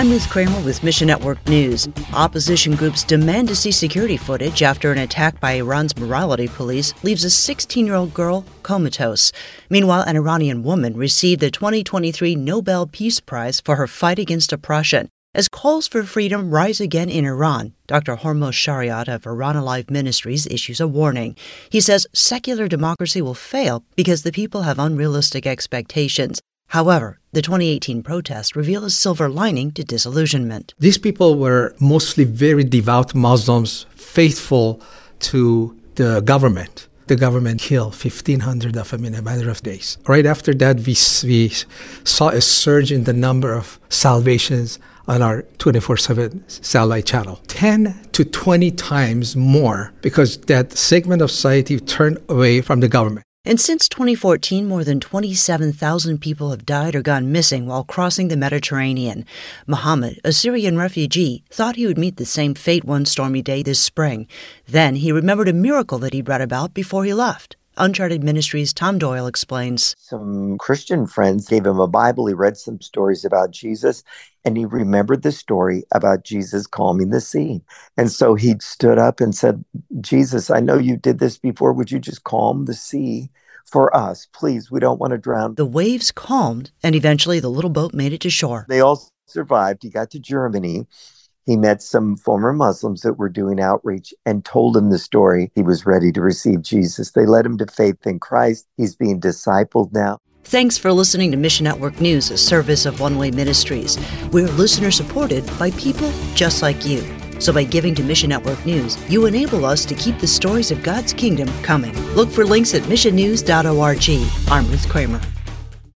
I'm Ruth Kramer with Mission Network News. Opposition groups demand to see security footage after an attack by Iran's morality police leaves a 16 year old girl comatose. Meanwhile, an Iranian woman received the 2023 Nobel Peace Prize for her fight against oppression. As calls for freedom rise again in Iran, Dr. Hormoz Shariat of Iran Alive Ministries issues a warning. He says secular democracy will fail because the people have unrealistic expectations. However, the 2018 protest revealed a silver lining to disillusionment. These people were mostly very devout Muslims, faithful to the government. The government killed 1,500 of them in a matter of days. Right after that, we, we saw a surge in the number of salvations on our 24 7 satellite channel 10 to 20 times more because that segment of society turned away from the government. And since 2014, more than 27,000 people have died or gone missing while crossing the Mediterranean. Mohammed, a Syrian refugee, thought he would meet the same fate one stormy day this spring. Then he remembered a miracle that he'd read about before he left. Uncharted Ministries' Tom Doyle explains. Some Christian friends gave him a Bible. He read some stories about Jesus, and he remembered the story about Jesus calming the sea. And so he stood up and said, Jesus, I know you did this before. Would you just calm the sea? For us, please, we don't want to drown. The waves calmed, and eventually the little boat made it to shore. They all survived. He got to Germany he met some former Muslims that were doing outreach and told him the story. He was ready to receive Jesus. They led him to faith in Christ. He's being discipled now. Thanks for listening to Mission Network News, a service of One Way Ministries. We're listener supported by people just like you. So by giving to Mission Network News, you enable us to keep the stories of God's kingdom coming. Look for links at missionnews.org. I'm Ruth Kramer.